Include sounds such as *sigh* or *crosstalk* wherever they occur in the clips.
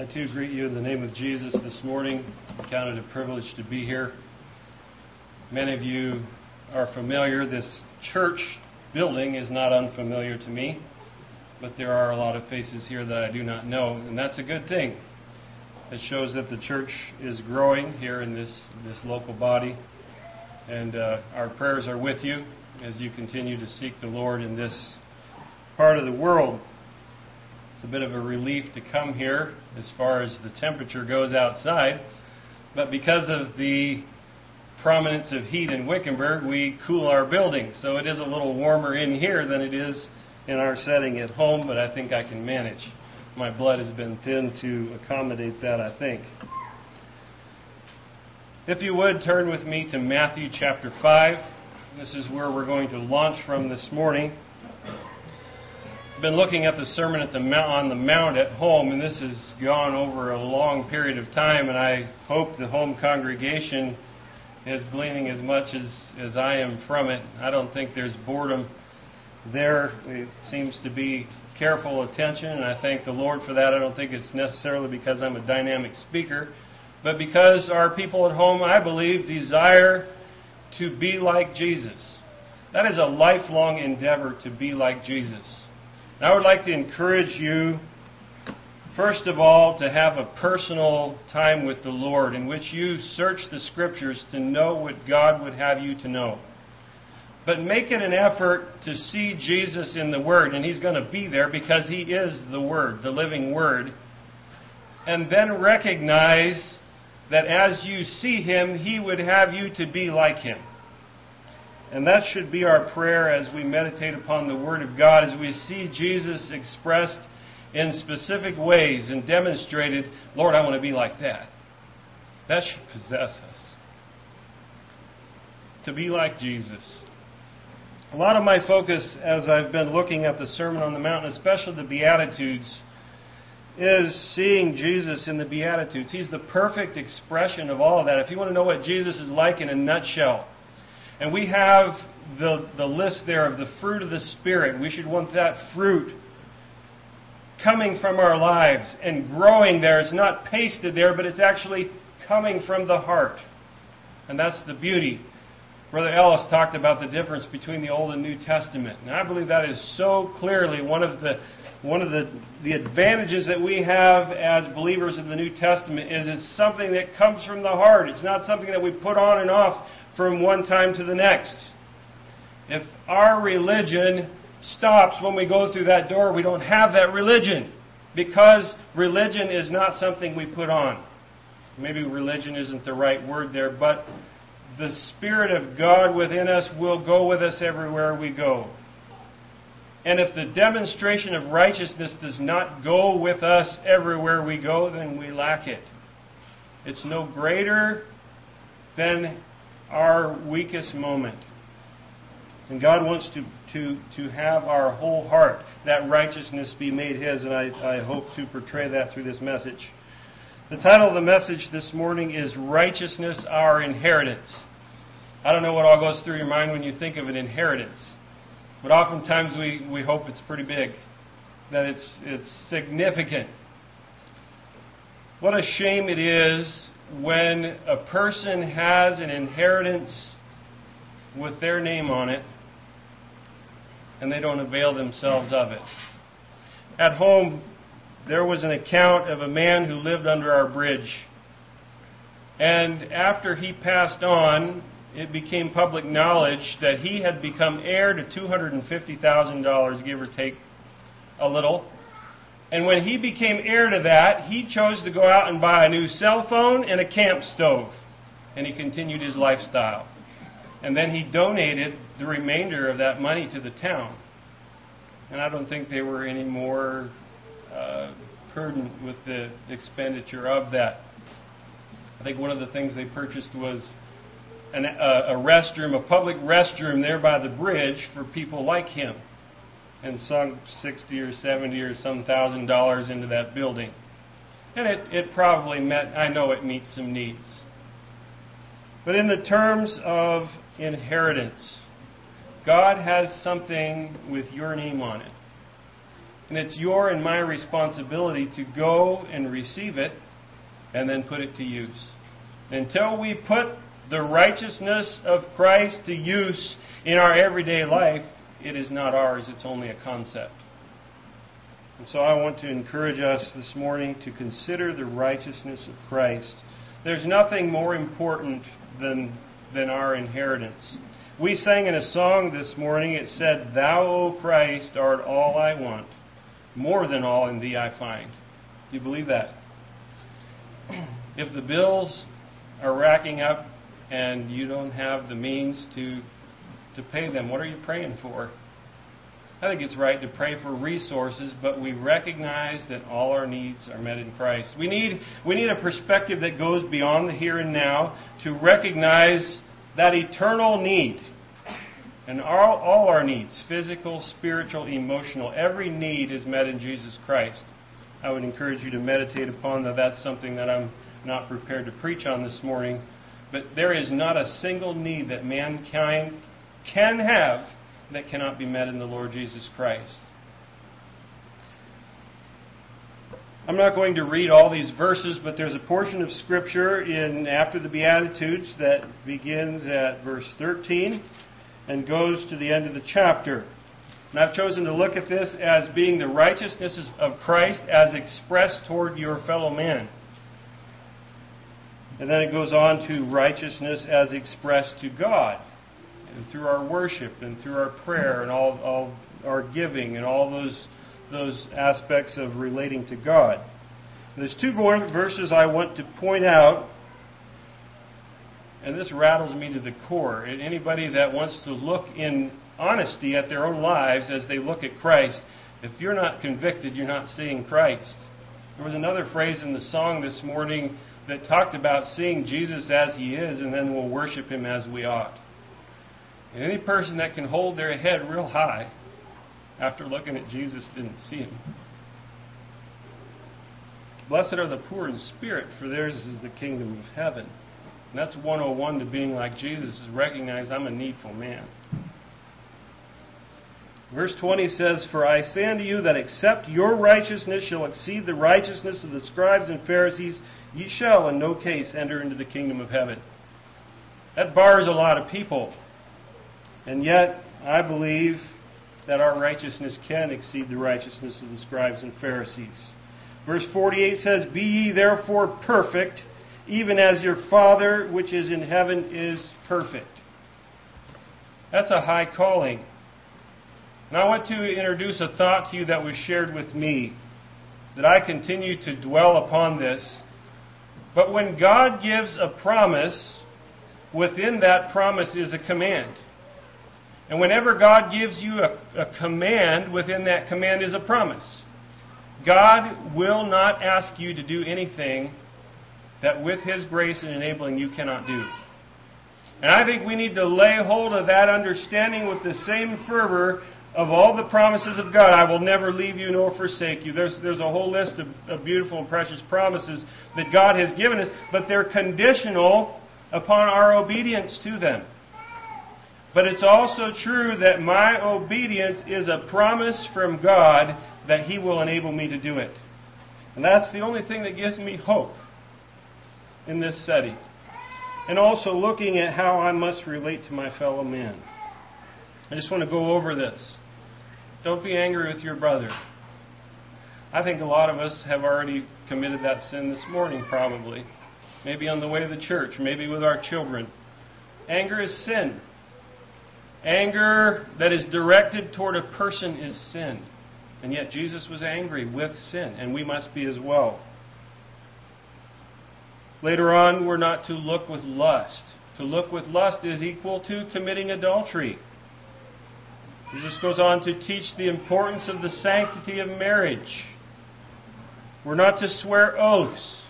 I too greet you in the name of Jesus this morning. I count it a privilege to be here. Many of you are familiar. This church building is not unfamiliar to me, but there are a lot of faces here that I do not know, and that's a good thing. It shows that the church is growing here in this, this local body, and uh, our prayers are with you as you continue to seek the Lord in this part of the world. It's a bit of a relief to come here as far as the temperature goes outside. But because of the prominence of heat in Wickenburg, we cool our building. So it is a little warmer in here than it is in our setting at home, but I think I can manage. My blood has been thinned to accommodate that, I think. If you would, turn with me to Matthew chapter 5. This is where we're going to launch from this morning been looking at the Sermon at the Mount, on the Mount at home, and this has gone over a long period of time, and I hope the home congregation is gleaning as much as, as I am from it. I don't think there's boredom there. It seems to be careful attention, and I thank the Lord for that. I don't think it's necessarily because I'm a dynamic speaker, but because our people at home, I believe, desire to be like Jesus. That is a lifelong endeavor to be like Jesus. I would like to encourage you, first of all, to have a personal time with the Lord in which you search the Scriptures to know what God would have you to know. But make it an effort to see Jesus in the Word, and He's going to be there because He is the Word, the living Word. And then recognize that as you see Him, He would have you to be like Him. And that should be our prayer as we meditate upon the Word of God, as we see Jesus expressed in specific ways and demonstrated, Lord, I want to be like that. That should possess us. To be like Jesus. A lot of my focus as I've been looking at the Sermon on the Mount, especially the Beatitudes, is seeing Jesus in the Beatitudes. He's the perfect expression of all of that. If you want to know what Jesus is like in a nutshell, and we have the, the list there of the fruit of the Spirit. We should want that fruit coming from our lives and growing there. It's not pasted there, but it's actually coming from the heart. And that's the beauty. Brother Ellis talked about the difference between the Old and New Testament. And I believe that is so clearly one of the one of the, the advantages that we have as believers of the New Testament is it's something that comes from the heart. It's not something that we put on and off from one time to the next. If our religion stops when we go through that door, we don't have that religion. Because religion is not something we put on. Maybe religion isn't the right word there, but the Spirit of God within us will go with us everywhere we go. And if the demonstration of righteousness does not go with us everywhere we go, then we lack it. It's no greater than our weakest moment. And God wants to, to, to have our whole heart, that righteousness be made His, and I, I hope to portray that through this message. The title of the message this morning is Righteousness Our Inheritance. I don't know what all goes through your mind when you think of an inheritance, but oftentimes we, we hope it's pretty big, that it's, it's significant. What a shame it is when a person has an inheritance with their name on it and they don't avail themselves of it. At home, there was an account of a man who lived under our bridge. And after he passed on, it became public knowledge that he had become heir to $250,000, give or take a little. And when he became heir to that, he chose to go out and buy a new cell phone and a camp stove. And he continued his lifestyle. And then he donated the remainder of that money to the town. And I don't think they were any more uh, prudent with the expenditure of that. I think one of the things they purchased was an, uh, a restroom, a public restroom there by the bridge for people like him and sunk 60 or 70 or some thousand dollars into that building. And it, it probably met, I know it meets some needs. But in the terms of inheritance, God has something with your name on it. And it's your and my responsibility to go and receive it and then put it to use. Until we put the righteousness of Christ to use in our everyday life, it is not ours, it's only a concept. And so I want to encourage us this morning to consider the righteousness of Christ. There's nothing more important than, than our inheritance. We sang in a song this morning, it said, Thou, O Christ, art all I want. More than all in Thee I find. Do you believe that? *clears throat* If the bills are racking up and you don't have the means to to pay them, what are you praying for? I think it's right to pray for resources, but we recognize that all our needs are met in Christ. We need, we need a perspective that goes beyond the here and now to recognize that eternal need. And all, all our needs physical, spiritual, emotional every need is met in Jesus Christ. I would encourage you to meditate upon that. That's something that I'm not prepared to preach on this morning. But there is not a single need that mankind can have that cannot be met in the Lord Jesus Christ. I'm not going to read all these verses, but there's a portion of Scripture in after the Beatitudes that begins at verse 13 and goes to the end of the chapter. And I've chosen to look at this as being the righteousness of Christ as expressed toward your fellow man. And then it goes on to righteousness as expressed to God and through our worship and through our prayer and all, all our giving and all those, those aspects of relating to God. There's two verses I want to point out, and this rattles me to the core. Anybody that wants to look in honesty at their own lives as they look at Christ, if you're not convicted, you're not seeing Christ. There was another phrase in the song this morning that talked about seeing Jesus as he is, and then we'll worship him as we ought. And any person that can hold their head real high after looking at Jesus didn't see him. Blessed are the poor in spirit, for theirs is the kingdom of heaven. And that's 101 to being like Jesus, is recognize I'm a needful man. Verse 20 says, For I say unto you that except your righteousness shall exceed the righteousness of the scribes and Pharisees, ye shall in no case enter into the kingdom of heaven. That bars a lot of people. And yet, I believe that our righteousness can exceed the righteousness of the scribes and Pharisees. Verse 48 says, Be ye therefore perfect, even as your Father which is in heaven is perfect. That's a high calling. And I want to introduce a thought to you that was shared with me, that I continue to dwell upon this. But when God gives a promise, within that promise is a command. And whenever God gives you a, a, command, within that command is a promise. God will not ask you to do anything that with His grace and enabling you cannot do. And I think we need to lay hold of that understanding with the same fervor of all the promises of God. I will never leave you nor forsake you. There's, there's a whole list of, of beautiful and precious promises that God has given us, but they're conditional upon our obedience to them. But it's also true that my obedience is a promise from God that He will enable me to do it. And that's the only thing that gives me hope in this setting. And also looking at how I must relate to my fellow men. I just want to go over this. Don't be angry with your brother. I think a lot of us have already committed that sin this morning, probably. Maybe on the way to the church, maybe with our children. Anger is sin. Anger that is directed toward a person is sin. And yet Jesus was angry with sin, and we must be as well. Later on, we're not to look with lust. To look with lust is equal to committing adultery. Jesus goes on to teach the importance of the sanctity of marriage. We're not to swear oaths.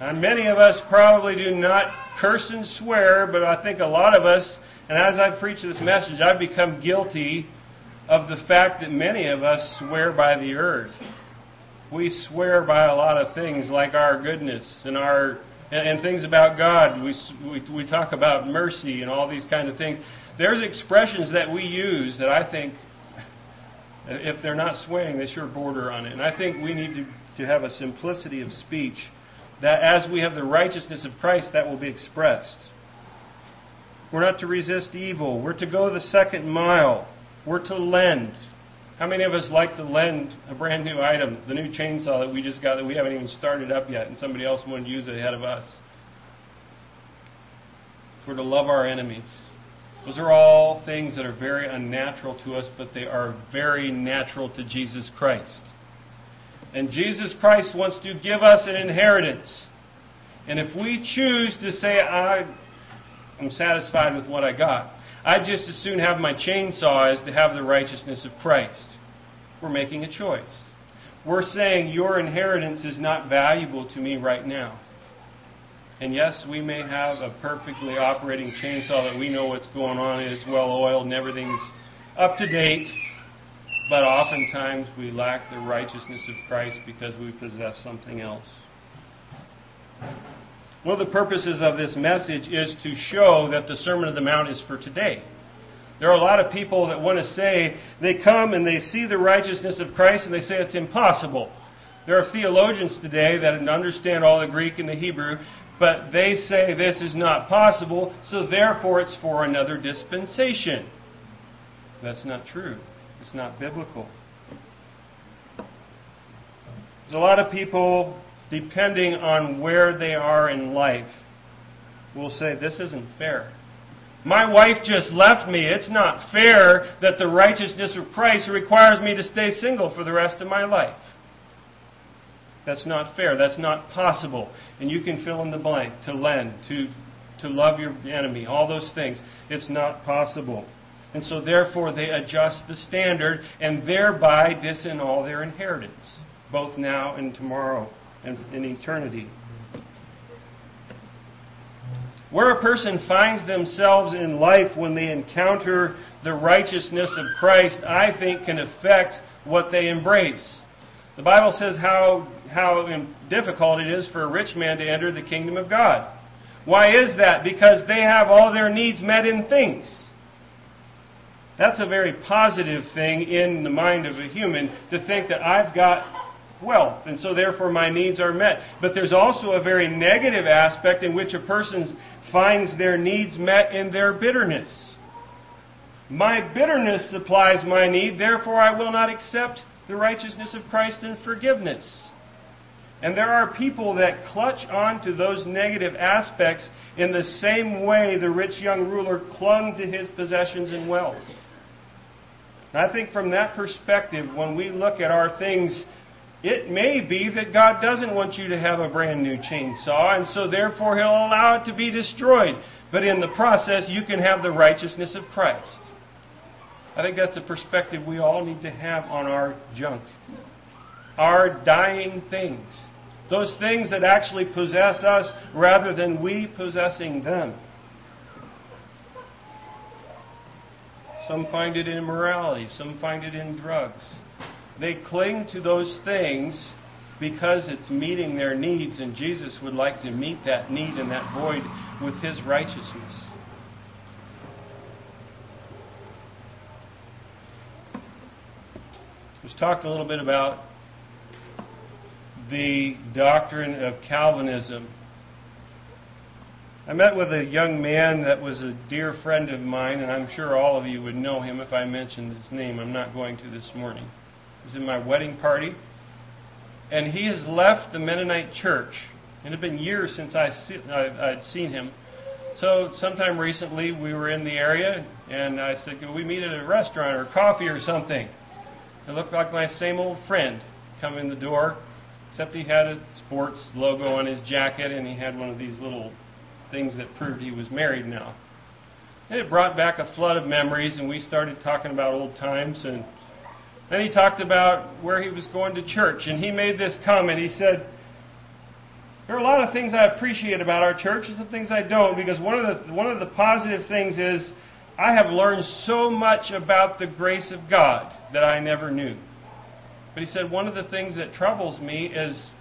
And many of us probably do not curse and swear, but I think a lot of us and as I preach this message, I've become guilty of the fact that many of us swear by the earth. We swear by a lot of things like our goodness and our and, and things about God. We, we we talk about mercy and all these kind of things. There's expressions that we use that I think If they're not swaying, they sure border on it. And I think we need to, to have a simplicity of speech that as we have the righteousness of Christ, that will be expressed. We're not to resist evil. We're to go the second mile. We're to lend. How many of us like to lend a brand new item, the new chainsaw that we just got that we haven't even started up yet, and somebody else wanted to use it ahead of us? We're to love our enemies. Those are all things that are very unnatural to us, but they are very natural to Jesus Christ. And Jesus Christ wants to give us an inheritance. And if we choose to say, I, I'm satisfied with what I got, I'd just as soon have my chainsaw as to have the righteousness of Christ. We're making a choice. We're saying your inheritance is not valuable to me right now. And yes, we may have a perfectly operating chainsaw that we know what's going on it's well oiled and everything's up to date. But oftentimes we lack the righteousness of Christ because we possess something else. One of the purposes of this message is to show that the Sermon of the Mount is for today. There are a lot of people that want to say, they come and they see the righteousness of Christ and they say it's impossible. There are theologians today that understand all the Greek and the Hebrew, but they say this is not possible, so therefore it's for another dispensation. That's not true. It's not biblical. There's a lot of people depending on where they are in life, will say, This isn't fair. My wife just left me. It's not fair that the righteousness of Christ requires me to stay single for the rest of my life. That's not fair. That's not possible. And you can fill in the blank to lend, to, to love your enemy, all those things. It's not possible. And so, therefore, they adjust the standard and thereby disannul their inheritance, both now and tomorrow and in eternity. Where a person finds themselves in life when they encounter the righteousness of Christ, I think can affect what they embrace. The Bible says how, how difficult it is for a rich man to enter the kingdom of God. Why is that? Because they have all their needs met in things. That's a very positive thing in the mind of a human to think that I've got wealth, and so therefore my needs are met. But there's also a very negative aspect in which a person finds their needs met in their bitterness. My bitterness supplies my need, therefore I will not accept the righteousness of Christ and forgiveness. And there are people that clutch on to those negative aspects in the same way the rich young ruler clung to his possessions and wealth. And I think from that perspective, when we look at our things it may be that God doesn't want you to have a brand new chainsaw, and so therefore He'll allow it to be destroyed. But in the process, you can have the righteousness of Christ. I think that's a perspective we all need to have on our junk. Our dying things. Those things that actually possess us rather than we possessing them. Some find it in immorality, some find it in drugs. They cling to those things because it's meeting their needs, and Jesus would like to meet that need and that void with His righteousness. We've talked a little bit about the doctrine of Calvinism. I met with a young man that was a dear friend of mine, and I'm sure all of you would know him if I mentioned his name. I'm not going to this morning He was in my wedding party. And he has left the Mennonite church. It had been years since I uh, I'd seen him. So sometime recently we were in the area, and I said, "Can we meet at a restaurant or coffee or something?" It looked like my same old friend come in the door, except he had a sports logo on his jacket, and he had one of these little things that proved he was married now. And it brought back a flood of memories, and we started talking about old times and then he talked about where he was going to church, and he made this comment. He said, There are a lot of things I appreciate about our church and some things I don't, because one of the, one of the positive things is I have learned so much about the grace of God that I never knew. But he said, One of the things that troubles me is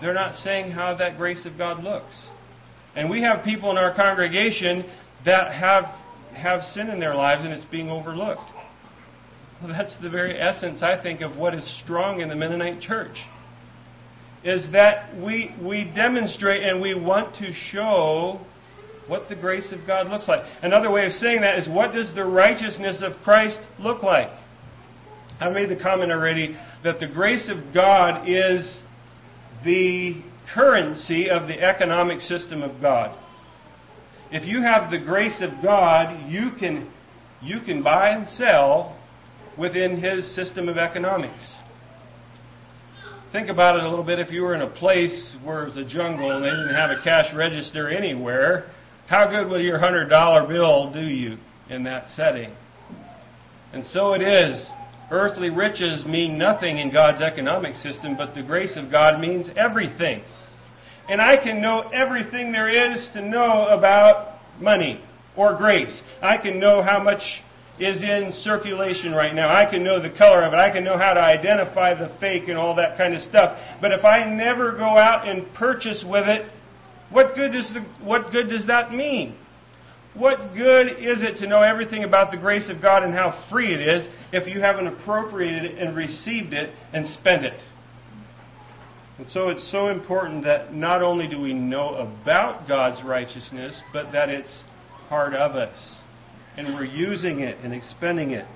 they're not saying how that grace of God looks. And we have people in our congregation that have, have sin in their lives and it's being overlooked. Well, that's the very essence, I think, of what is strong in the Mennonite church. Is that we, we demonstrate and we want to show what the grace of God looks like. Another way of saying that is what does the righteousness of Christ look like? I made the comment already that the grace of God is the currency of the economic system of God. If you have the grace of God, you can, you can buy and sell within His system of economics. Think about it a little bit. If you were in a place where it was a jungle and they didn't have a cash register anywhere, how good will your $100 bill do you in that setting? And so it is. Earthly riches mean nothing in God's economic system, but the grace of God means everything. And I can know everything there is to know about money or grace. I can know how much is in circulation right now. I can know the color of it. I can know how to identify the fake and all that kind of stuff. But if I never go out and purchase with it, what good does the, what good does that mean? What good is it to know everything about the grace of God and how free it is if you haven't appropriated it and received it and spent it? And so it's so important that not only do we know about God's righteousness, but that it's part of us. And we're using it and expending it.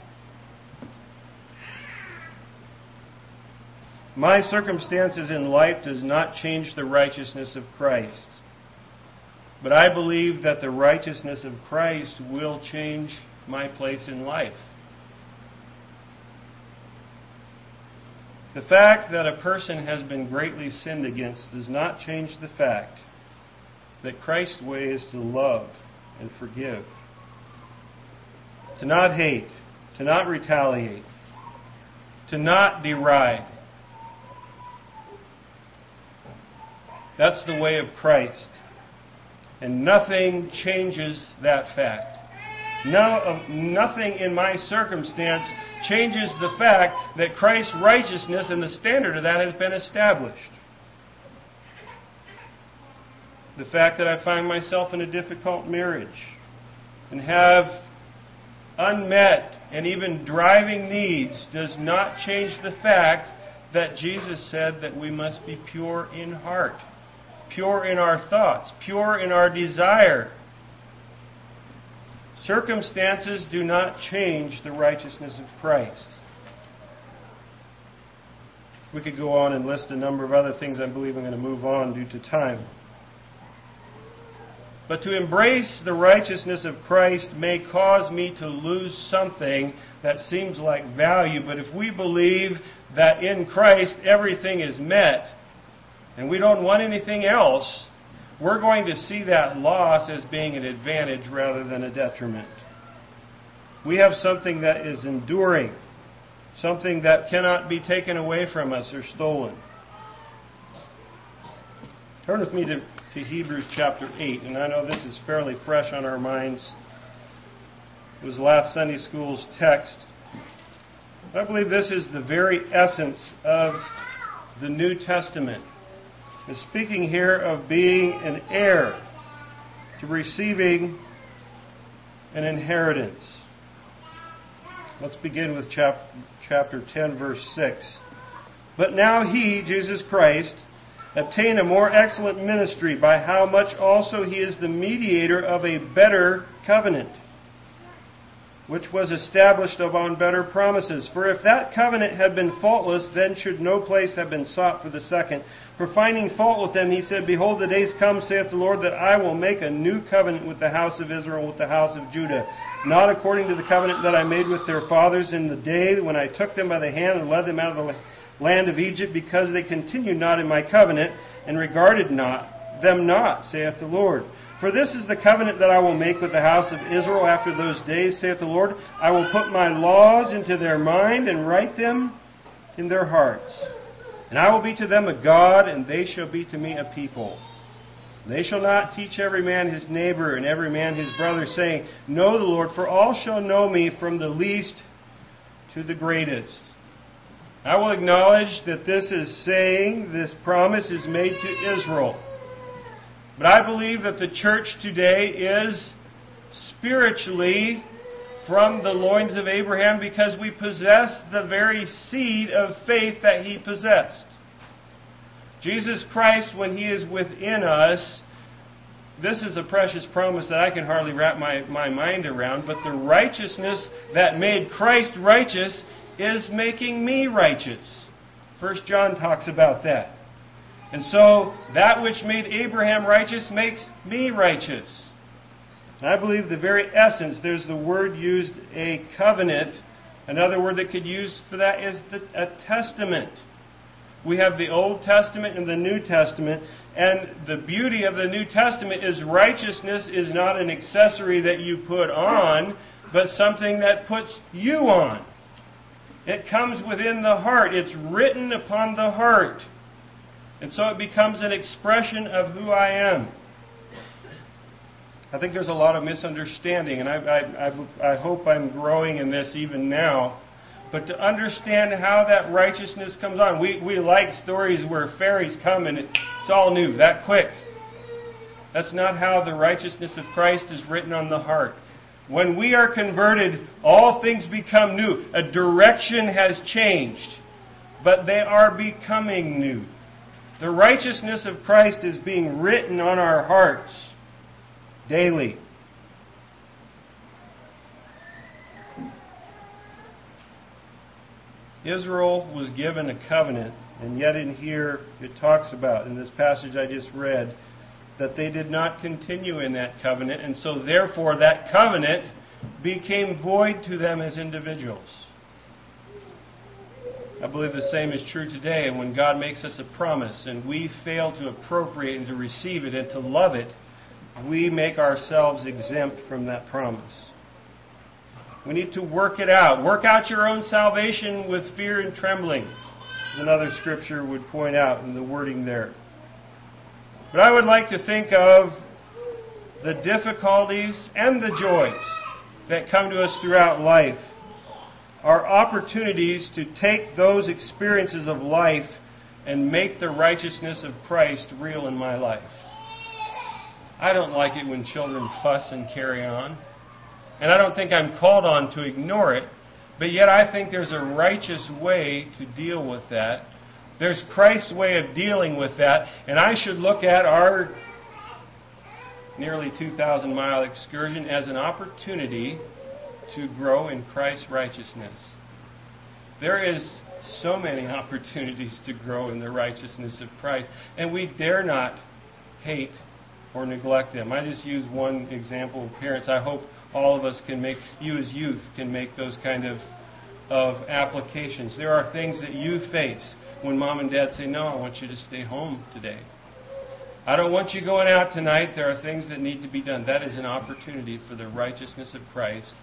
My circumstances in life does not change the righteousness of Christ. But I believe that the righteousness of Christ will change my place in life. The fact that a person has been greatly sinned against does not change the fact that Christ's way is to love and forgive, to not hate, to not retaliate, to not deride. That's the way of Christ. And nothing changes that fact. No, nothing in my circumstance changes the fact that Christ's righteousness and the standard of that has been established. The fact that I find myself in a difficult marriage and have unmet and even driving needs does not change the fact that Jesus said that we must be pure in heart pure in our thoughts, pure in our desire. Circumstances do not change the righteousness of Christ. We could go on and list a number of other things. I believe I'm going to move on due to time. But to embrace the righteousness of Christ may cause me to lose something that seems like value. But if we believe that in Christ everything is met, and we don't want anything else, we're going to see that loss as being an advantage rather than a detriment. We have something that is enduring, something that cannot be taken away from us or stolen. Turn with me to, to Hebrews chapter 8, and I know this is fairly fresh on our minds. It was last Sunday school's text. I believe this is the very essence of the New Testament is speaking here of being an heir to receiving an inheritance. Let's begin with chap- chapter 10, verse 6. But now he, Jesus Christ, obtained a more excellent ministry by how much also he is the mediator of a better covenant which was established upon better promises. For if that covenant had been faultless, then should no place have been sought for the second. For finding fault with them, he said, Behold, the days come, saith the Lord, that I will make a new covenant with the house of Israel, with the house of Judah, not according to the covenant that I made with their fathers in the day when I took them by the hand and led them out of the land of Egypt, because they continued not in my covenant, and regarded not them not, saith the Lord. For this is the covenant that I will make with the house of Israel after those days, saith the Lord. I will put my laws into their mind and write them in their hearts. And I will be to them a God, and they shall be to me a people. They shall not teach every man his neighbor and every man his brother, saying, Know the Lord, for all shall know me from the least to the greatest. I will acknowledge that this is saying, this promise is made to Israel. But I believe that the church today is spiritually from the loins of Abraham because we possess the very seed of faith that he possessed. Jesus Christ, when he is within us, this is a precious promise that I can hardly wrap my, my mind around, but the righteousness that made Christ righteous is making me righteous. First John talks about that. And so that which made Abraham righteous makes me righteous. And I believe the very essence, there's the word used, a covenant. Another word that could use for that is the, a testament. We have the Old Testament and the New Testament, and the beauty of the New Testament is righteousness is not an accessory that you put on, but something that puts you on. It comes within the heart. It's written upon the heart. And so it becomes an expression of who I am. I think there's a lot of misunderstanding, and I, I, I, I hope I'm growing in this even now. But to understand how that righteousness comes on, we, we like stories where fairies come and it's all new, that quick. That's not how the righteousness of Christ is written on the heart. When we are converted, all things become new. A direction has changed, but they are becoming new. The righteousness of Christ is being written on our hearts daily. Israel was given a covenant, and yet in here it talks about, in this passage I just read, that they did not continue in that covenant, and so therefore that covenant became void to them as individuals. I believe the same is true today, and when God makes us a promise and we fail to appropriate and to receive it and to love it, we make ourselves exempt from that promise. We need to work it out. Work out your own salvation with fear and trembling, as another scripture would point out in the wording there. But I would like to think of the difficulties and the joys that come to us throughout life are opportunities to take those experiences of life and make the righteousness of Christ real in my life. I don't like it when children fuss and carry on. And I don't think I'm called on to ignore it. But yet I think there's a righteous way to deal with that. There's Christ's way of dealing with that. And I should look at our nearly 2,000 mile excursion as an opportunity to grow in Christ's righteousness. There is so many opportunities to grow in the righteousness of Christ, and we dare not hate or neglect them. I just use one example of parents. I hope all of us can make, you as youth can make those kind of, of applications. There are things that you face when mom and dad say, No, I want you to stay home today. I don't want you going out tonight. There are things that need to be done. That is an opportunity for the righteousness of Christ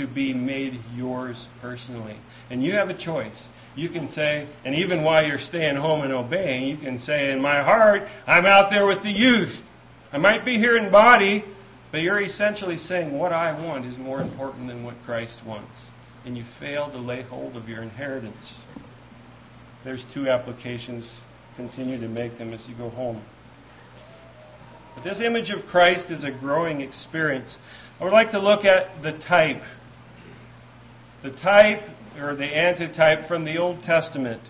to be made yours personally. And you have a choice. You can say, and even while you're staying home and obeying, you can say, in my heart, I'm out there with the youth. I might be here in body, but you're essentially saying, what I want is more important than what Christ wants. And you fail to lay hold of your inheritance. There's two applications. Continue to make them as you go home. But this image of Christ is a growing experience. I would like to look at the type. The type or the antitype from the Old Testament.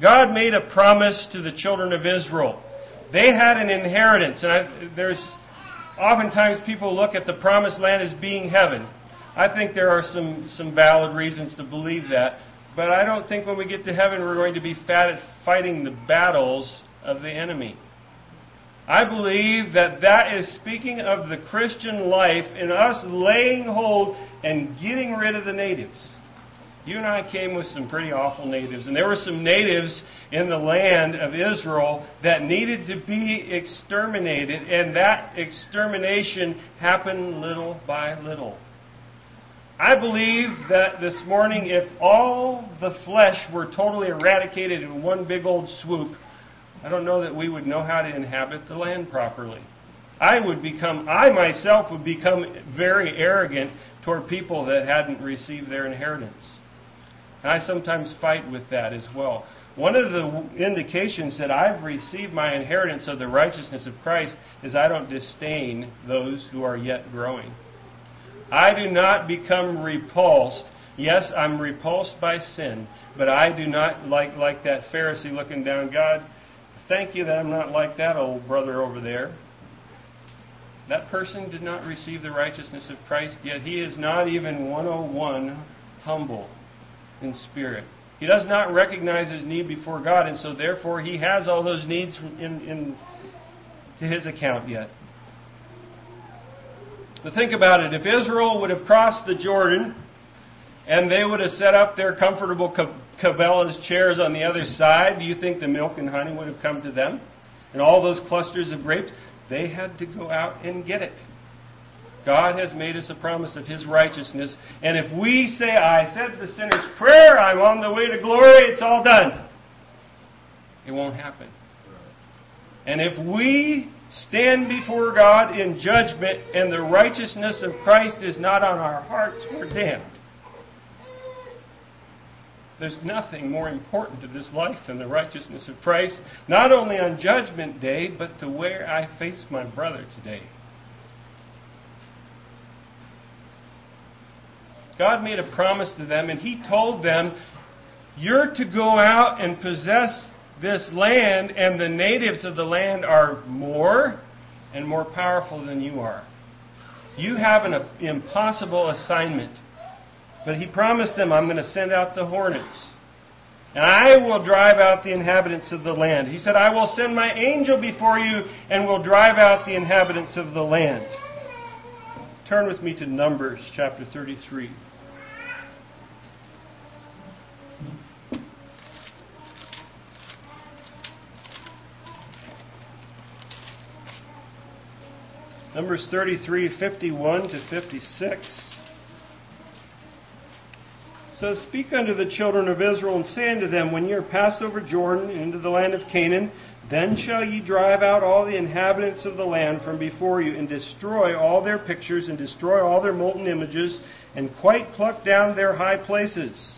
God made a promise to the children of Israel. They had an inheritance, and I, there's oftentimes people look at the promised land as being heaven. I think there are some, some valid reasons to believe that, but I don't think when we get to heaven we're going to be fat at fighting the battles of the enemy. I believe that that is speaking of the Christian life in us laying hold and getting rid of the natives. You and I came with some pretty awful natives, and there were some natives in the land of Israel that needed to be exterminated, and that extermination happened little by little. I believe that this morning, if all the flesh were totally eradicated in one big old swoop, I don't know that we would know how to inhabit the land properly. I would become, I myself would become very arrogant toward people that hadn't received their inheritance. And I sometimes fight with that as well. One of the indications that I've received my inheritance of the righteousness of Christ is I don't disdain those who are yet growing. I do not become repulsed. Yes, I'm repulsed by sin, but I do not like like that Pharisee looking down. God, thank you that I'm not like that old brother over there. That person did not receive the righteousness of Christ, yet he is not even 101 humble in spirit. He does not recognize his need before God, and so therefore he has all those needs in, in to his account yet. But think about it. If Israel would have crossed the Jordan and they would have set up their comfortable Cabela's chairs on the other side, do you think the milk and honey would have come to them? And all those clusters of grapes? They had to go out and get it. God has made us a promise of His righteousness. And if we say, I said the sinner's prayer, I'm on the way to glory, it's all done. It won't happen. And if we stand before God in judgment and the righteousness of Christ is not on our hearts, we're damned. There's nothing more important to this life than the righteousness of Christ, not only on Judgment Day, but to where I face my brother today. God made a promise to them, and He told them, You're to go out and possess this land, and the natives of the land are more and more powerful than you are. You have an uh, impossible assignment. But he promised them, I'm going to send out the hornets. And I will drive out the inhabitants of the land. He said, I will send my angel before you and will drive out the inhabitants of the land. Turn with me to Numbers chapter 33. Numbers 33, 51 to 56 says, Speak unto the children of Israel, and say unto them, When ye are passed over Jordan into the land of Canaan, then shall ye drive out all the inhabitants of the land from before you, and destroy all their pictures, and destroy all their molten images, and quite pluck down their high places.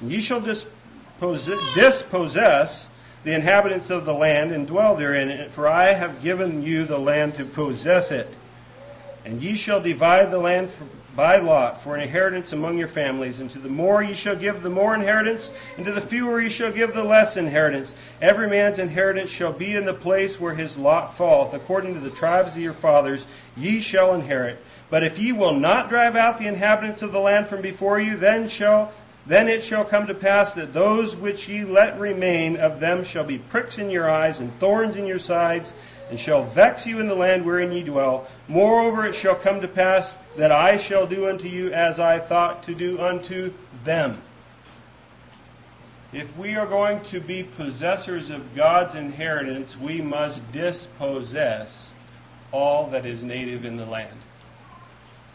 And ye shall dispossess the inhabitants of the land and dwell therein, for I have given you the land to possess it. And ye shall divide the land by lot for an inheritance among your families, and to the more ye shall give the more inheritance, and to the fewer ye shall give the less inheritance. Every man's inheritance shall be in the place where his lot falleth, according to the tribes of your fathers, ye shall inherit. But if ye will not drive out the inhabitants of the land from before you, then shall then it shall come to pass that those which ye let remain of them shall be pricks in your eyes and thorns in your sides, and shall vex you in the land wherein ye dwell. Moreover, it shall come to pass that I shall do unto you as I thought to do unto them. If we are going to be possessors of God's inheritance, we must dispossess all that is native in the land.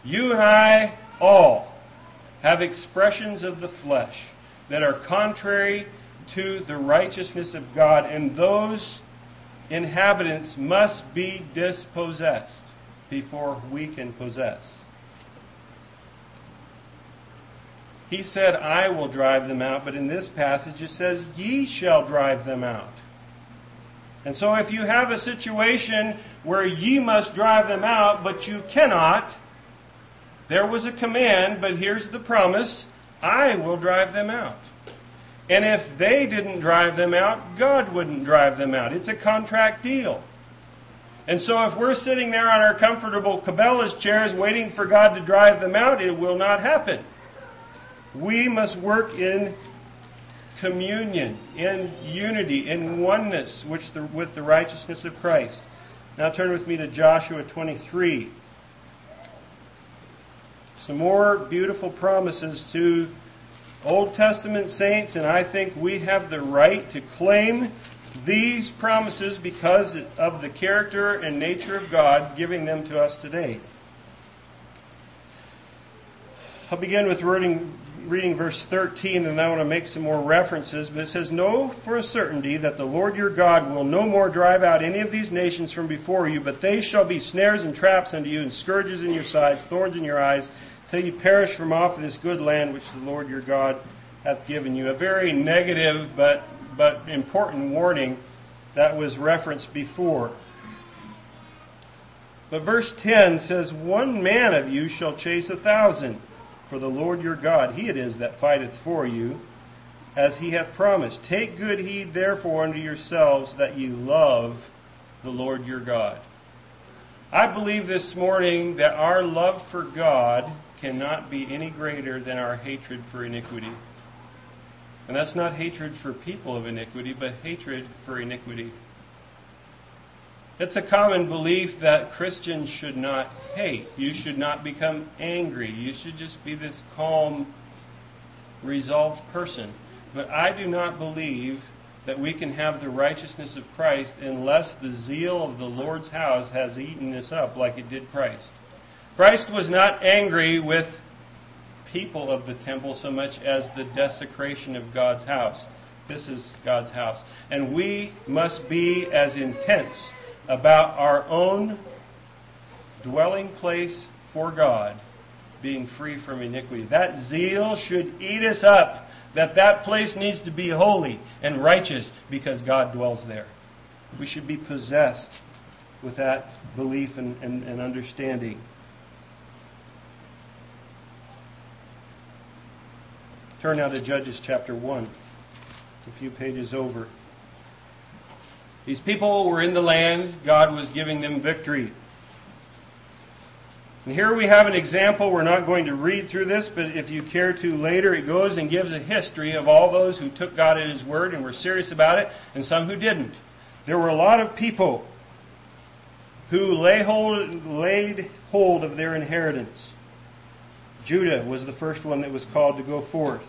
You and I all have expressions of the flesh that are contrary to the righteousness of God, and those inhabitants must be dispossessed before we can possess. He said, I will drive them out, but in this passage it says, Ye shall drive them out. And so if you have a situation where ye must drive them out, but you cannot, there was a command, but here's the promise I will drive them out. And if they didn't drive them out, God wouldn't drive them out. It's a contract deal. And so if we're sitting there on our comfortable Cabela's chairs waiting for God to drive them out, it will not happen. We must work in communion, in unity, in oneness with the, with the righteousness of Christ. Now turn with me to Joshua 23 some more beautiful promises to Old Testament saints, and I think we have the right to claim these promises because of the character and nature of God giving them to us today. I'll begin with reading, reading verse 13, and I want to make some more references. But it says, Know for a certainty that the Lord your God will no more drive out any of these nations from before you, but they shall be snares and traps unto you, and scourges in your sides, thorns in your eyes till you perish from off this good land which the Lord your God hath given you. A very negative but, but important warning that was referenced before. But verse 10 says, One man of you shall chase a thousand, for the Lord your God, he it is that fighteth for you, as he hath promised. Take good heed therefore unto yourselves that ye love the Lord your God. I believe this morning that our love for God cannot be any greater than our hatred for iniquity. And that's not hatred for people of iniquity, but hatred for iniquity. It's a common belief that Christians should not hate. You should not become angry. You should just be this calm, resolved person. But I do not believe that we can have the righteousness of Christ unless the zeal of the Lord's house has eaten us up like it did Christ. Christ was not angry with people of the temple so much as the desecration of God's house. This is God's house. And we must be as intense about our own dwelling place for God being free from iniquity. That zeal should eat us up that that place needs to be holy and righteous because God dwells there. We should be possessed with that belief and, and, and understanding. Turn now to Judges chapter 1, a few pages over. These people were in the land, God was giving them victory. And here we have an example. We're not going to read through this, but if you care to later, it goes and gives a history of all those who took God at His word and were serious about it, and some who didn't. There were a lot of people who lay hold, laid hold of their inheritance. Judah was the first one that was called to go forth.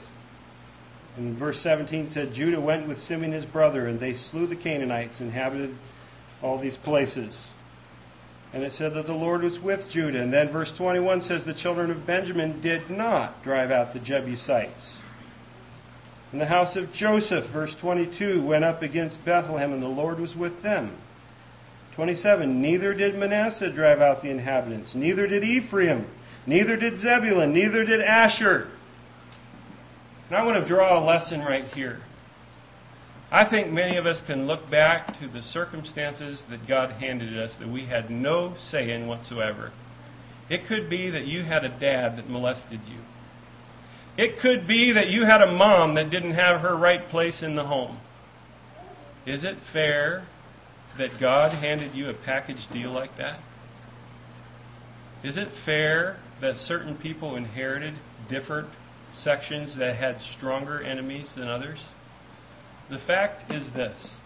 And verse 17 said, Judah went with Simeon his brother, and they slew the Canaanites, and inhabited all these places. And it said that the Lord was with Judah. And then verse 21 says the children of Benjamin did not drive out the Jebusites. And the house of Joseph, verse 22, went up against Bethlehem, and the Lord was with them. 27, neither did Manasseh drive out the inhabitants, neither did Ephraim, neither did Zebulun, neither did Asher. And I want to draw a lesson right here. I think many of us can look back to the circumstances that God handed us that we had no say in whatsoever. It could be that you had a dad that molested you. It could be that you had a mom that didn't have her right place in the home. Is it fair that God handed you a package deal like that? Is it fair that certain people inherited different sections that had stronger enemies than others? The fact is this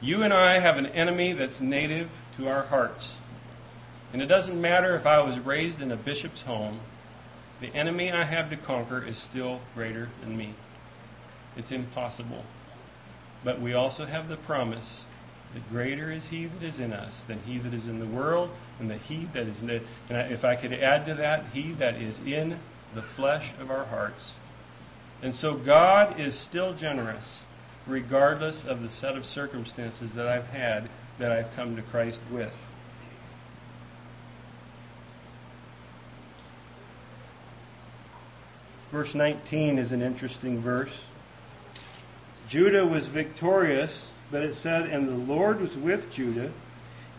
you and I have an enemy that's native to our hearts. And it doesn't matter if I was raised in a bishop's home, the enemy I have to conquer is still greater than me. It's impossible. But we also have the promise that greater is he that is in us than he that is in the world, and that he that is in the, and if I could add to that, he that is in the flesh of our hearts. And so God is still generous, regardless of the set of circumstances that I've had that I've come to Christ with. Verse 19 is an interesting verse. Judah was victorious, but it said, And the Lord was with Judah,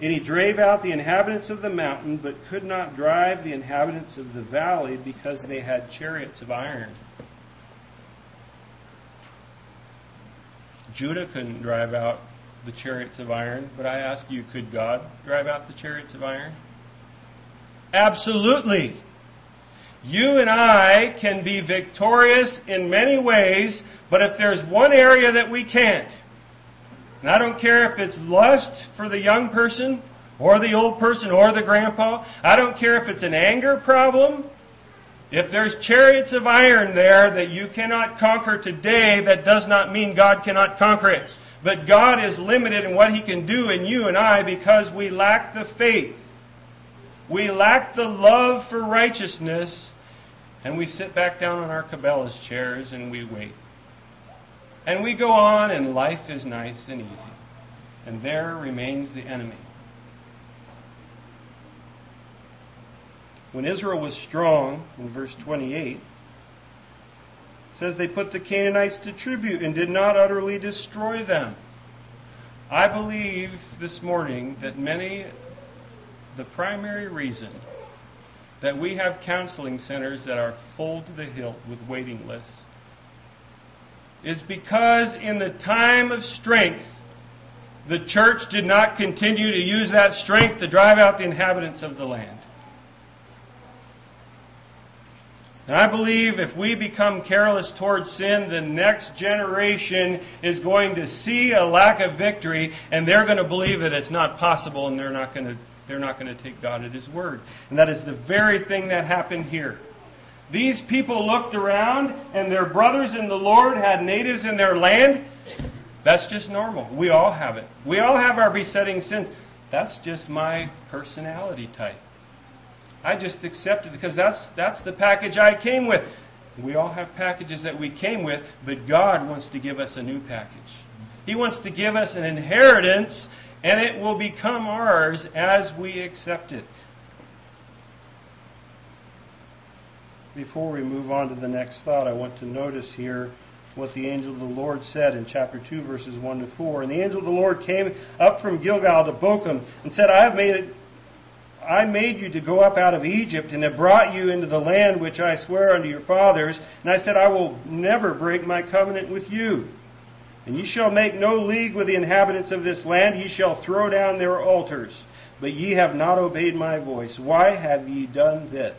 and he drave out the inhabitants of the mountain, but could not drive the inhabitants of the valley because they had chariots of iron. Judah couldn't drive out the chariots of iron, but I ask you, could God drive out the chariots of iron? Absolutely. You and I can be victorious in many ways, but if there's one area that we can't, and I don't care if it's lust for the young person, or the old person, or the grandpa, I don't care if it's an anger problem, if there's chariots of iron there that you cannot conquer today, that does not mean God cannot conquer it. But God is limited in what He can do in you and I because we lack the faith. We lack the love for righteousness, and we sit back down on our Cabela's chairs and we wait. And we go on, and life is nice and easy. And there remains the enemy. when Israel was strong, in verse 28, says they put the Canaanites to tribute and did not utterly destroy them. I believe this morning that many the primary reason that we have counseling centers that are full to the hilt with waiting lists is because in the time of strength, the church did not continue to use that strength to drive out the inhabitants of the land. And I believe if we become careless towards sin, the next generation is going to see a lack of victory and they're going to believe that it's not possible and they're not going to, they're not going to take God at His word. And that is the very thing that happened here. These people looked around and their brothers in the Lord had natives in their land. That's just normal. We all have it. We all have our besetting sins. That's just my personality type. I just accept it because that's, that's the package I came with. We all have packages that we came with, but God wants to give us a new package. He wants to give us an inheritance, and it will become ours as we accept it. Before we move on to the next thought, I want to notice here what the angel of the Lord said in chapter 2, verses 1 to 4. And the angel of the Lord came up from Gilgal to Bochim and said, I have made it I made you to go up out of Egypt and have brought you into the land which I swear unto your fathers. And I said, I will never break my covenant with you. And ye shall make no league with the inhabitants of this land. Ye shall throw down their altars. But ye have not obeyed my voice. Why have ye done this?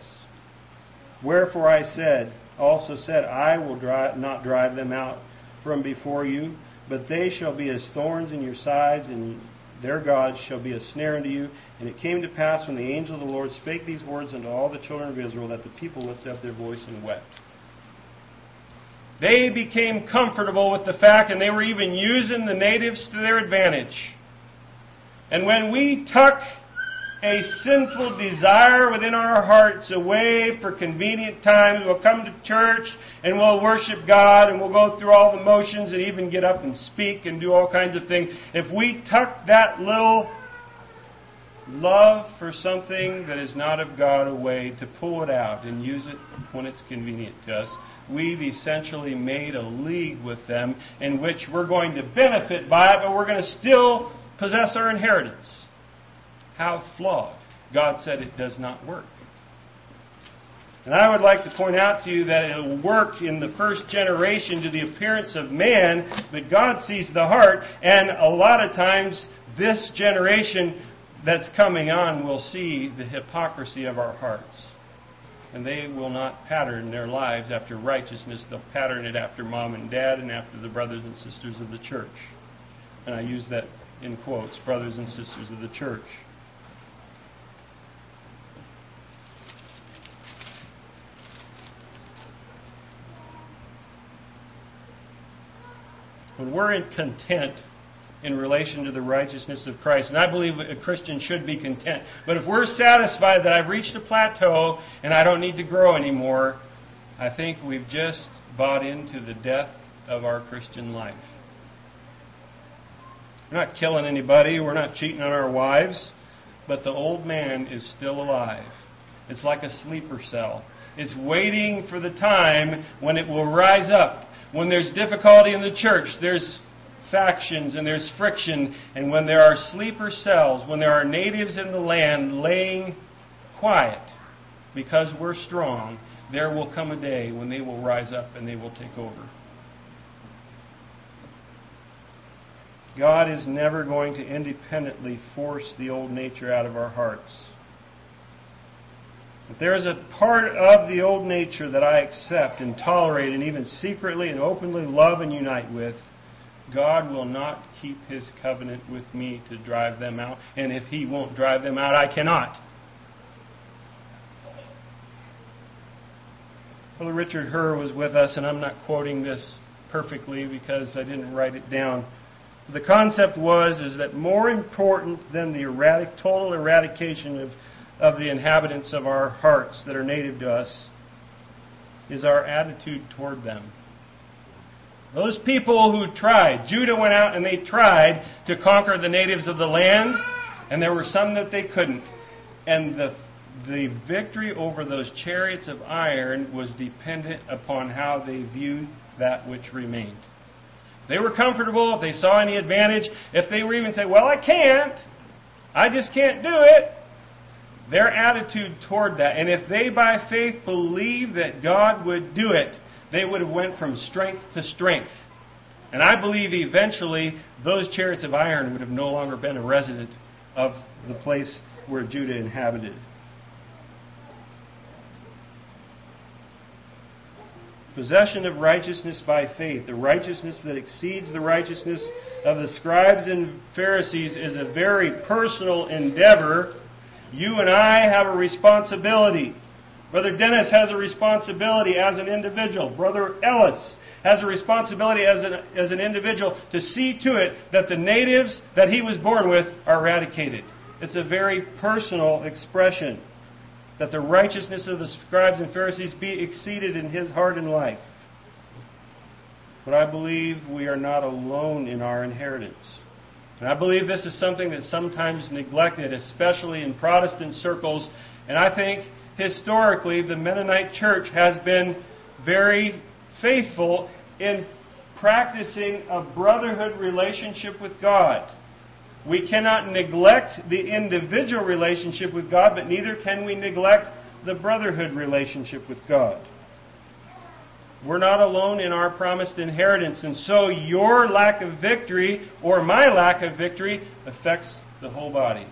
Wherefore I said, also said, I will drive, not drive them out from before you, but they shall be as thorns in your sides, and their gods shall be a snare unto you. And it came to pass when the angel of the Lord spake these words unto all the children of Israel that the people lifted up their voice and wept. They became comfortable with the fact, and they were even using the natives to their advantage. And when we tuck a sinful desire within our hearts, a way for convenient times. We'll come to church and we'll worship God and we'll go through all the motions and even get up and speak and do all kinds of things. If we tuck that little love for something that is not of God away to pull it out and use it when it's convenient to us, we've essentially made a league with them in which we're going to benefit by it, but we're going to still possess our inheritance. How flawed. God said it does not work. And I would like to point out to you that it will work in the first generation to the appearance of man, but God sees the heart, and a lot of times this generation that's coming on will see the hypocrisy of our hearts. And they will not pattern their lives after righteousness, they'll pattern it after mom and dad and after the brothers and sisters of the church. And I use that in quotes brothers and sisters of the church. When we're in content in relation to the righteousness of Christ, and I believe a Christian should be content, but if we're satisfied that I've reached a plateau and I don't need to grow anymore, I think we've just bought into the death of our Christian life. We're not killing anybody, we're not cheating on our wives, but the old man is still alive. It's like a sleeper cell. It's waiting for the time when it will rise up when there's difficulty in the church, there's factions and there's friction. And when there are sleeper cells, when there are natives in the land laying quiet because we're strong, there will come a day when they will rise up and they will take over. God is never going to independently force the old nature out of our hearts. If there is a part of the old nature that I accept and tolerate and even secretly and openly love and unite with, God will not keep his covenant with me to drive them out. And if he won't drive them out, I cannot. Brother Richard Herr was with us, and I'm not quoting this perfectly because I didn't write it down. The concept was is that more important than the erratic, total eradication of of the inhabitants of our hearts that are native to us is our attitude toward them. Those people who tried, Judah went out and they tried to conquer the natives of the land, and there were some that they couldn't. And the, the victory over those chariots of iron was dependent upon how they viewed that which remained. They were comfortable if they saw any advantage. If they were even say, Well, I can't, I just can't do it, their attitude toward that. And if they by faith believed that God would do it, they would have went from strength to strength. And I believe eventually those chariots of iron would have no longer been a resident of the place where Judah inhabited. Possession of righteousness by faith, the righteousness that exceeds the righteousness of the scribes and Pharisees, is a very personal endeavor. You and I have a responsibility. Brother Dennis has a responsibility as an individual. Brother Ellis has a responsibility as an, as an individual to see to it that the natives that he was born with are eradicated. It's a very personal expression that the righteousness of the scribes and Pharisees be exceeded in his heart and life. But I believe we are not alone in our inheritance. And I believe this is something that's sometimes neglected, especially in Protestant circles. And I think historically the Mennonite church has been very faithful in practicing a brotherhood relationship with God. We cannot neglect the individual relationship with God, but neither can we neglect the brotherhood relationship with God. We're not alone in our promised inheritance, and so your lack of victory or my lack of victory affects the whole body.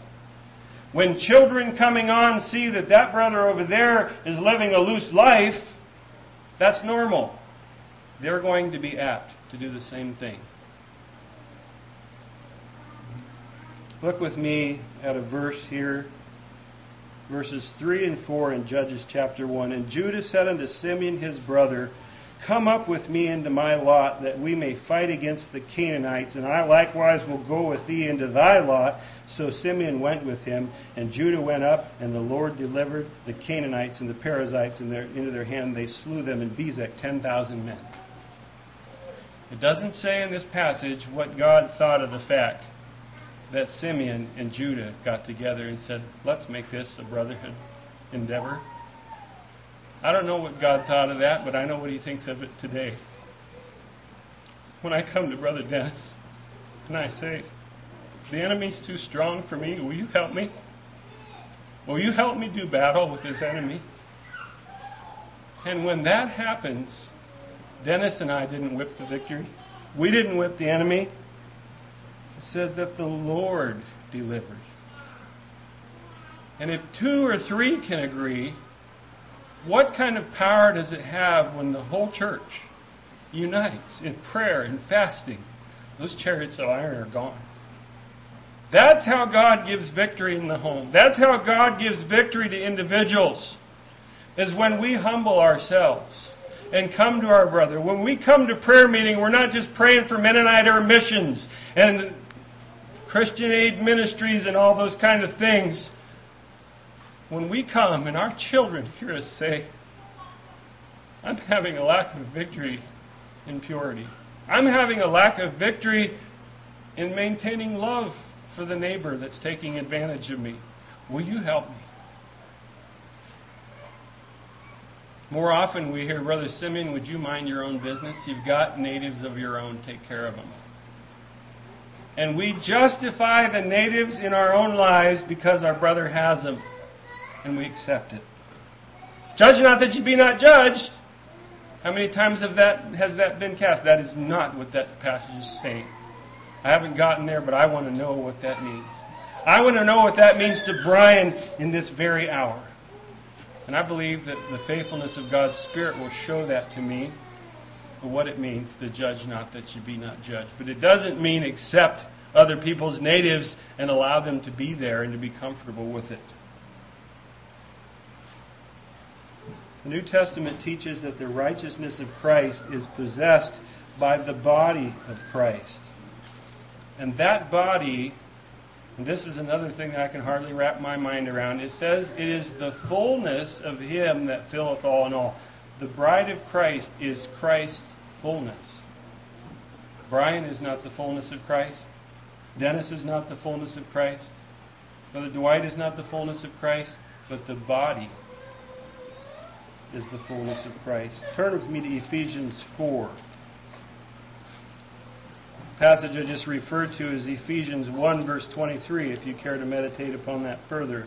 When children coming on see that that brother over there is living a loose life, that's normal. They're going to be apt to do the same thing. Look with me at a verse here, verses 3 and 4 in Judges chapter 1. And Judah said unto Simeon his brother, Come up with me into my lot, that we may fight against the Canaanites, and I likewise will go with thee into thy lot. So Simeon went with him, and Judah went up, and the Lord delivered the Canaanites and the Perizzites in their, into their hand. They slew them in Bezek, 10,000 men. It doesn't say in this passage what God thought of the fact that Simeon and Judah got together and said, let's make this a brotherhood endeavor. I don't know what God thought of that, but I know what he thinks of it today. When I come to Brother Dennis and I say, the enemy's too strong for me, will you help me? Will you help me do battle with this enemy? And when that happens, Dennis and I didn't whip the victory. We didn't whip the enemy. It says that the Lord delivered. And if two or three can agree, what kind of power does it have when the whole church unites in prayer and fasting? Those chariots of iron are gone. That's how God gives victory in the home. That's how God gives victory to individuals. Is when we humble ourselves and come to our brother. When we come to prayer meeting, we're not just praying for Mennonite Air Missions and Christian aid ministries and all those kind of things. When we come and our children hear us say, I'm having a lack of victory in purity. I'm having a lack of victory in maintaining love for the neighbor that's taking advantage of me. Will you help me? More often we hear, Brother Simeon, would you mind your own business? You've got natives of your own, take care of them. And we justify the natives in our own lives because our brother has them. And we accept it. Judge not that you be not judged. How many times have that, has that been cast? That is not what that passage is saying. I haven't gotten there, but I want to know what that means. I want to know what that means to Brian in this very hour. And I believe that the faithfulness of God's Spirit will show that to me what it means to judge not that you be not judged. But it doesn't mean accept other people's natives and allow them to be there and to be comfortable with it. The New Testament teaches that the righteousness of Christ is possessed by the body of Christ. And that body, and this is another thing that I can hardly wrap my mind around, it says it is the fullness of Him that filleth all in all. The bride of Christ is Christ's fullness. Brian is not the fullness of Christ. Dennis is not the fullness of Christ. Brother Dwight is not the fullness of Christ, but the body is the fullness of Christ. Turn with me to Ephesians 4. The passage I just referred to is Ephesians 1, verse 23, if you care to meditate upon that further.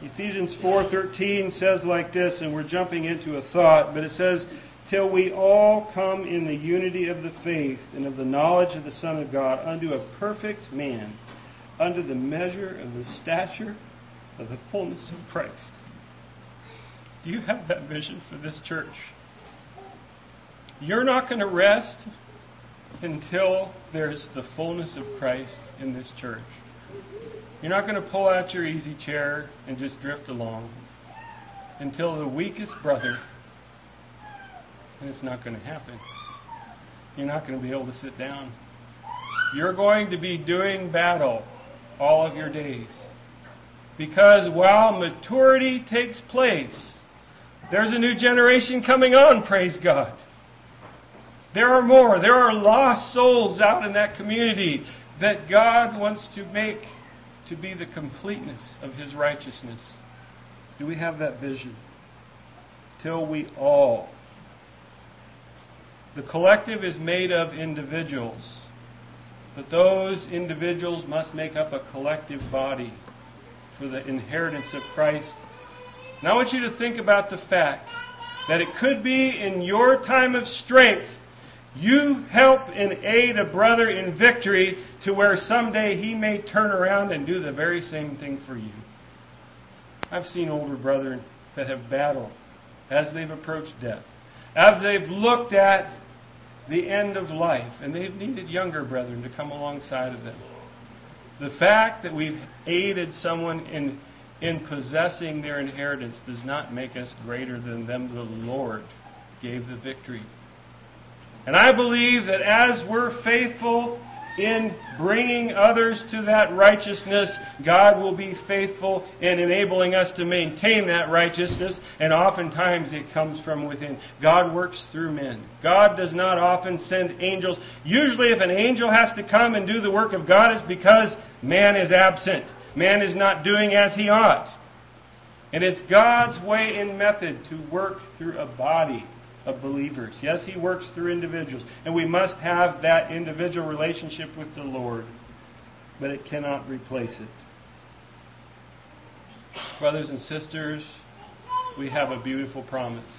Ephesians 4:13 says like this and we're jumping into a thought but it says till we all come in the unity of the faith and of the knowledge of the Son of God unto a perfect man, under the measure of the stature of the fullness of Christ. Do you have that vision for this church? You're not going to rest until there's the fullness of Christ in this church. You're not going to pull out your easy chair and just drift along until the weakest brother, and it's not going to happen. You're not going to be able to sit down. You're going to be doing battle all of your days. Because while maturity takes place, there's a new generation coming on, praise God. There are more. There are lost souls out in that community that God wants to make to be the completeness of His righteousness. Do we have that vision? Till we all. The collective is made of individuals, but those individuals must make up a collective body for the inheritance of Christ. And I want you to think about the fact that it could be in your time of strength you help and aid a brother in victory to where someday he may turn around and do the very same thing for you. I've seen older brethren that have battled as they've approached death, as they've looked at the end of life, and they've needed younger brethren to come alongside of them. The fact that we've aided someone in, in possessing their inheritance does not make us greater than them. The Lord gave the victory. And I believe that as we're faithful in bringing others to that righteousness, God will be faithful in enabling us to maintain that righteousness, and oftentimes it comes from within. God works through men. God does not often send angels. Usually, if an angel has to come and do the work of God, it's because man is absent. Man is not doing as he ought. And it's God's way and method to work through a body of believers. Yes, He works through individuals, and we must have that individual relationship with the Lord, but it cannot replace it. Brothers and sisters, we have a beautiful promise.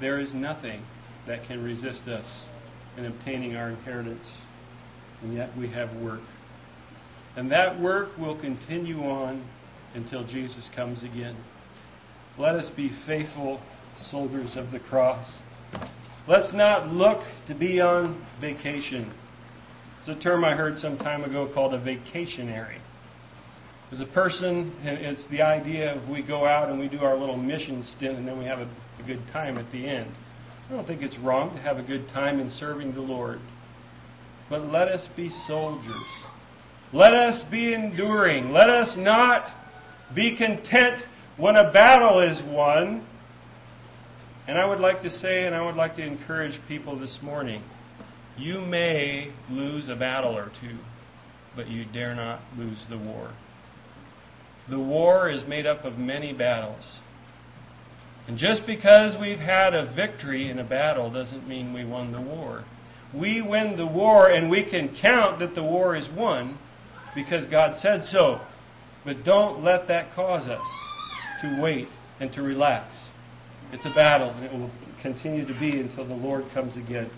There is nothing that can resist us in obtaining our inheritance, and yet we have work. And that work will continue on until Jesus comes again. Let us be faithful soldiers of the cross. Let's not look to be on vacation. It's a term I heard some time ago called a vacationary. There's a person, and it's the idea of we go out and we do our little mission stint and then we have a, a good time at the end. I don't think it's wrong to have a good time in serving the Lord. But let us be soldiers. Let us be enduring. Let us not be content when a battle is won and I would like to say, and I would like to encourage people this morning you may lose a battle or two, but you dare not lose the war. The war is made up of many battles. And just because we've had a victory in a battle doesn't mean we won the war. We win the war and we can count that the war is won because God said so. But don't let that cause us to wait and to relax. It's a battle, and it will continue to be until the Lord comes again.